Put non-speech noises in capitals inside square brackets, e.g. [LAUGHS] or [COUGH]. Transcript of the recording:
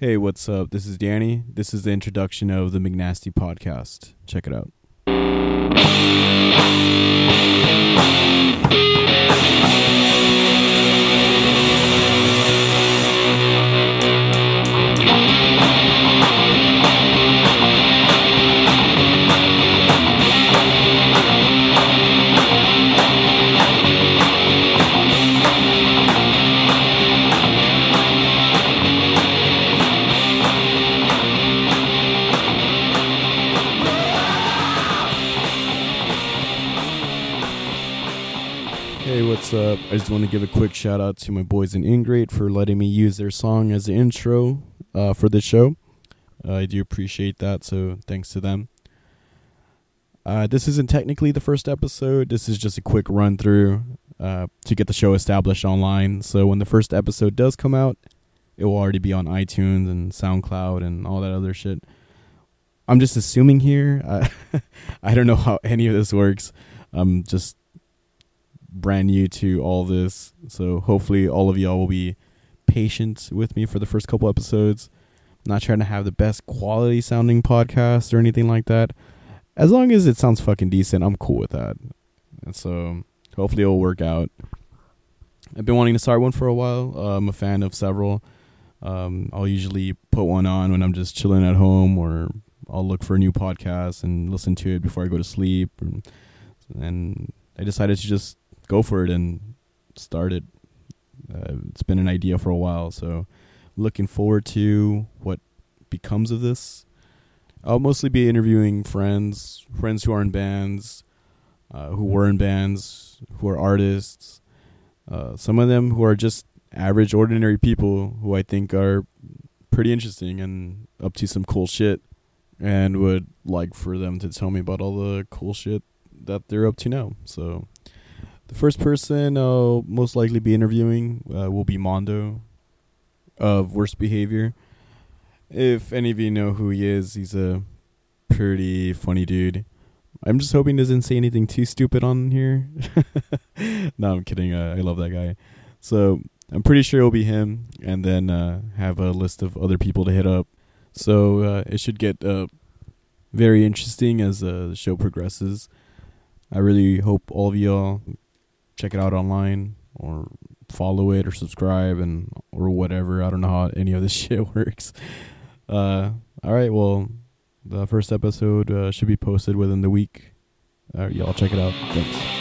Hey, what's up? This is Danny. This is the introduction of the McNasty podcast. Check it out. Hey, what's up? I just want to give a quick shout out to my boys in Ingrate for letting me use their song as the intro uh, for this show. Uh, I do appreciate that, so thanks to them. Uh, this isn't technically the first episode. This is just a quick run through uh, to get the show established online. So when the first episode does come out, it will already be on iTunes and SoundCloud and all that other shit. I'm just assuming here. I, [LAUGHS] I don't know how any of this works. I'm just brand new to all this. So hopefully all of y'all will be patient with me for the first couple episodes. I'm not trying to have the best quality sounding podcast or anything like that. As long as it sounds fucking decent, I'm cool with that. And so hopefully it'll work out. I've been wanting to start one for a while. Uh, I'm a fan of several. Um, I'll usually put one on when I'm just chilling at home or I'll look for a new podcast and listen to it before I go to sleep. And, and I decided to just go for it and start it. Uh, it's been an idea for a while, so looking forward to what becomes of this. I'll mostly be interviewing friends, friends who are in bands, uh, who were in bands, who are artists. Uh, some of them who are just average, ordinary people who I think are pretty interesting and up to some cool shit, and would like for them to tell me about all the cool shit that they're up to now. So the first person I'll most likely be interviewing uh, will be Mondo of Worst Behavior. If any of you know who he is, he's a pretty funny dude. I'm just hoping he doesn't say anything too stupid on here. [LAUGHS] no, I'm kidding. Uh, I love that guy. So I'm pretty sure it'll be him, and then uh, have a list of other people to hit up. So uh, it should get uh, very interesting as uh, the show progresses. I really hope all of y'all check it out online or follow it or subscribe and or whatever. I don't know how any of this [LAUGHS] shit works. Uh, all right, well, the first episode uh, should be posted within the week. All right, y'all check it out. Thanks.